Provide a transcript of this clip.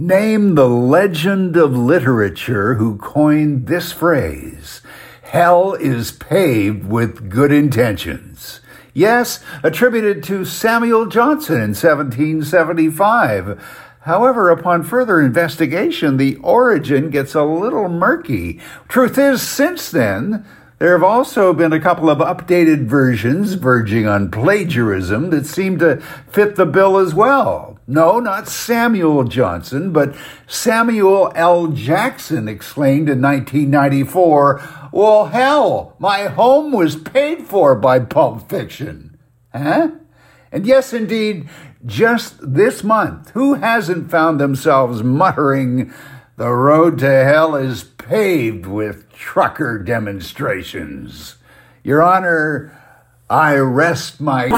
Name the legend of literature who coined this phrase Hell is paved with good intentions. Yes, attributed to Samuel Johnson in 1775. However, upon further investigation, the origin gets a little murky. Truth is, since then, there have also been a couple of updated versions verging on plagiarism that seem to fit the bill as well. No, not Samuel Johnson, but Samuel L. Jackson exclaimed in 1994, Well, hell, my home was paid for by Pulp Fiction. Huh? And yes, indeed, just this month, who hasn't found themselves muttering, The road to hell is paved with trucker demonstrations. Your Honor, I rest my.